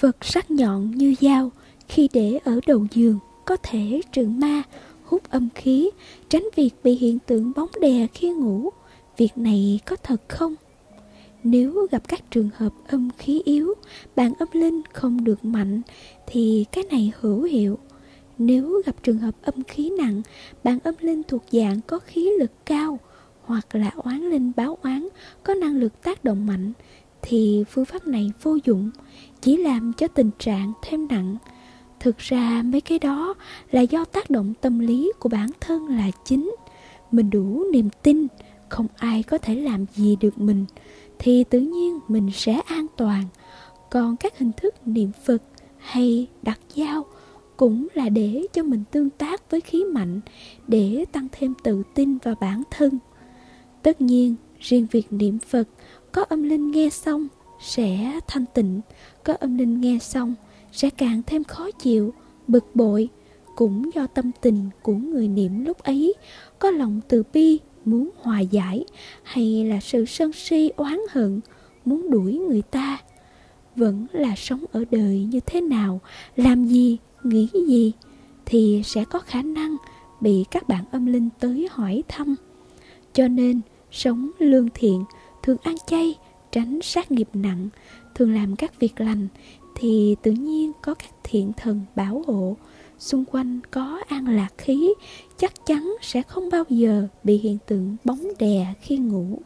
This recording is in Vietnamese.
vật sắc nhọn như dao, khi để ở đầu giường, có thể trừ ma, hút âm khí, tránh việc bị hiện tượng bóng đè khi ngủ. Việc này có thật không? Nếu gặp các trường hợp âm khí yếu, bạn âm linh không được mạnh, thì cái này hữu hiệu. Nếu gặp trường hợp âm khí nặng, bạn âm linh thuộc dạng có khí lực cao, hoặc là oán linh báo oán, có năng lực tác động mạnh thì phương pháp này vô dụng, chỉ làm cho tình trạng thêm nặng. Thực ra mấy cái đó là do tác động tâm lý của bản thân là chính. Mình đủ niềm tin, không ai có thể làm gì được mình, thì tự nhiên mình sẽ an toàn. Còn các hình thức niệm phật hay đặt dao cũng là để cho mình tương tác với khí mạnh, để tăng thêm tự tin vào bản thân. Tất nhiên riêng việc niệm phật, có âm linh nghe xong, sẽ thanh tịnh. Có âm linh nghe xong, sẽ càng thêm khó chịu, bực bội. Cũng do tâm tình của người niệm lúc ấy, có lòng từ bi muốn hòa giải, hay là sự sân si oán hận muốn đuổi người ta. Vẫn là sống ở đời như thế nào, làm gì, nghĩ gì, thì sẽ có khả năng bị các bạn âm linh tới hỏi thăm. Cho nên sống lương thiện, thường ăn chay, tránh sát nghiệp nặng, thường làm các việc lành, thì tự nhiên có các thiện thần bảo hộ. Xung quanh có an lạc khí, chắc chắn sẽ không bao giờ bị hiện tượng bóng đè khi ngủ.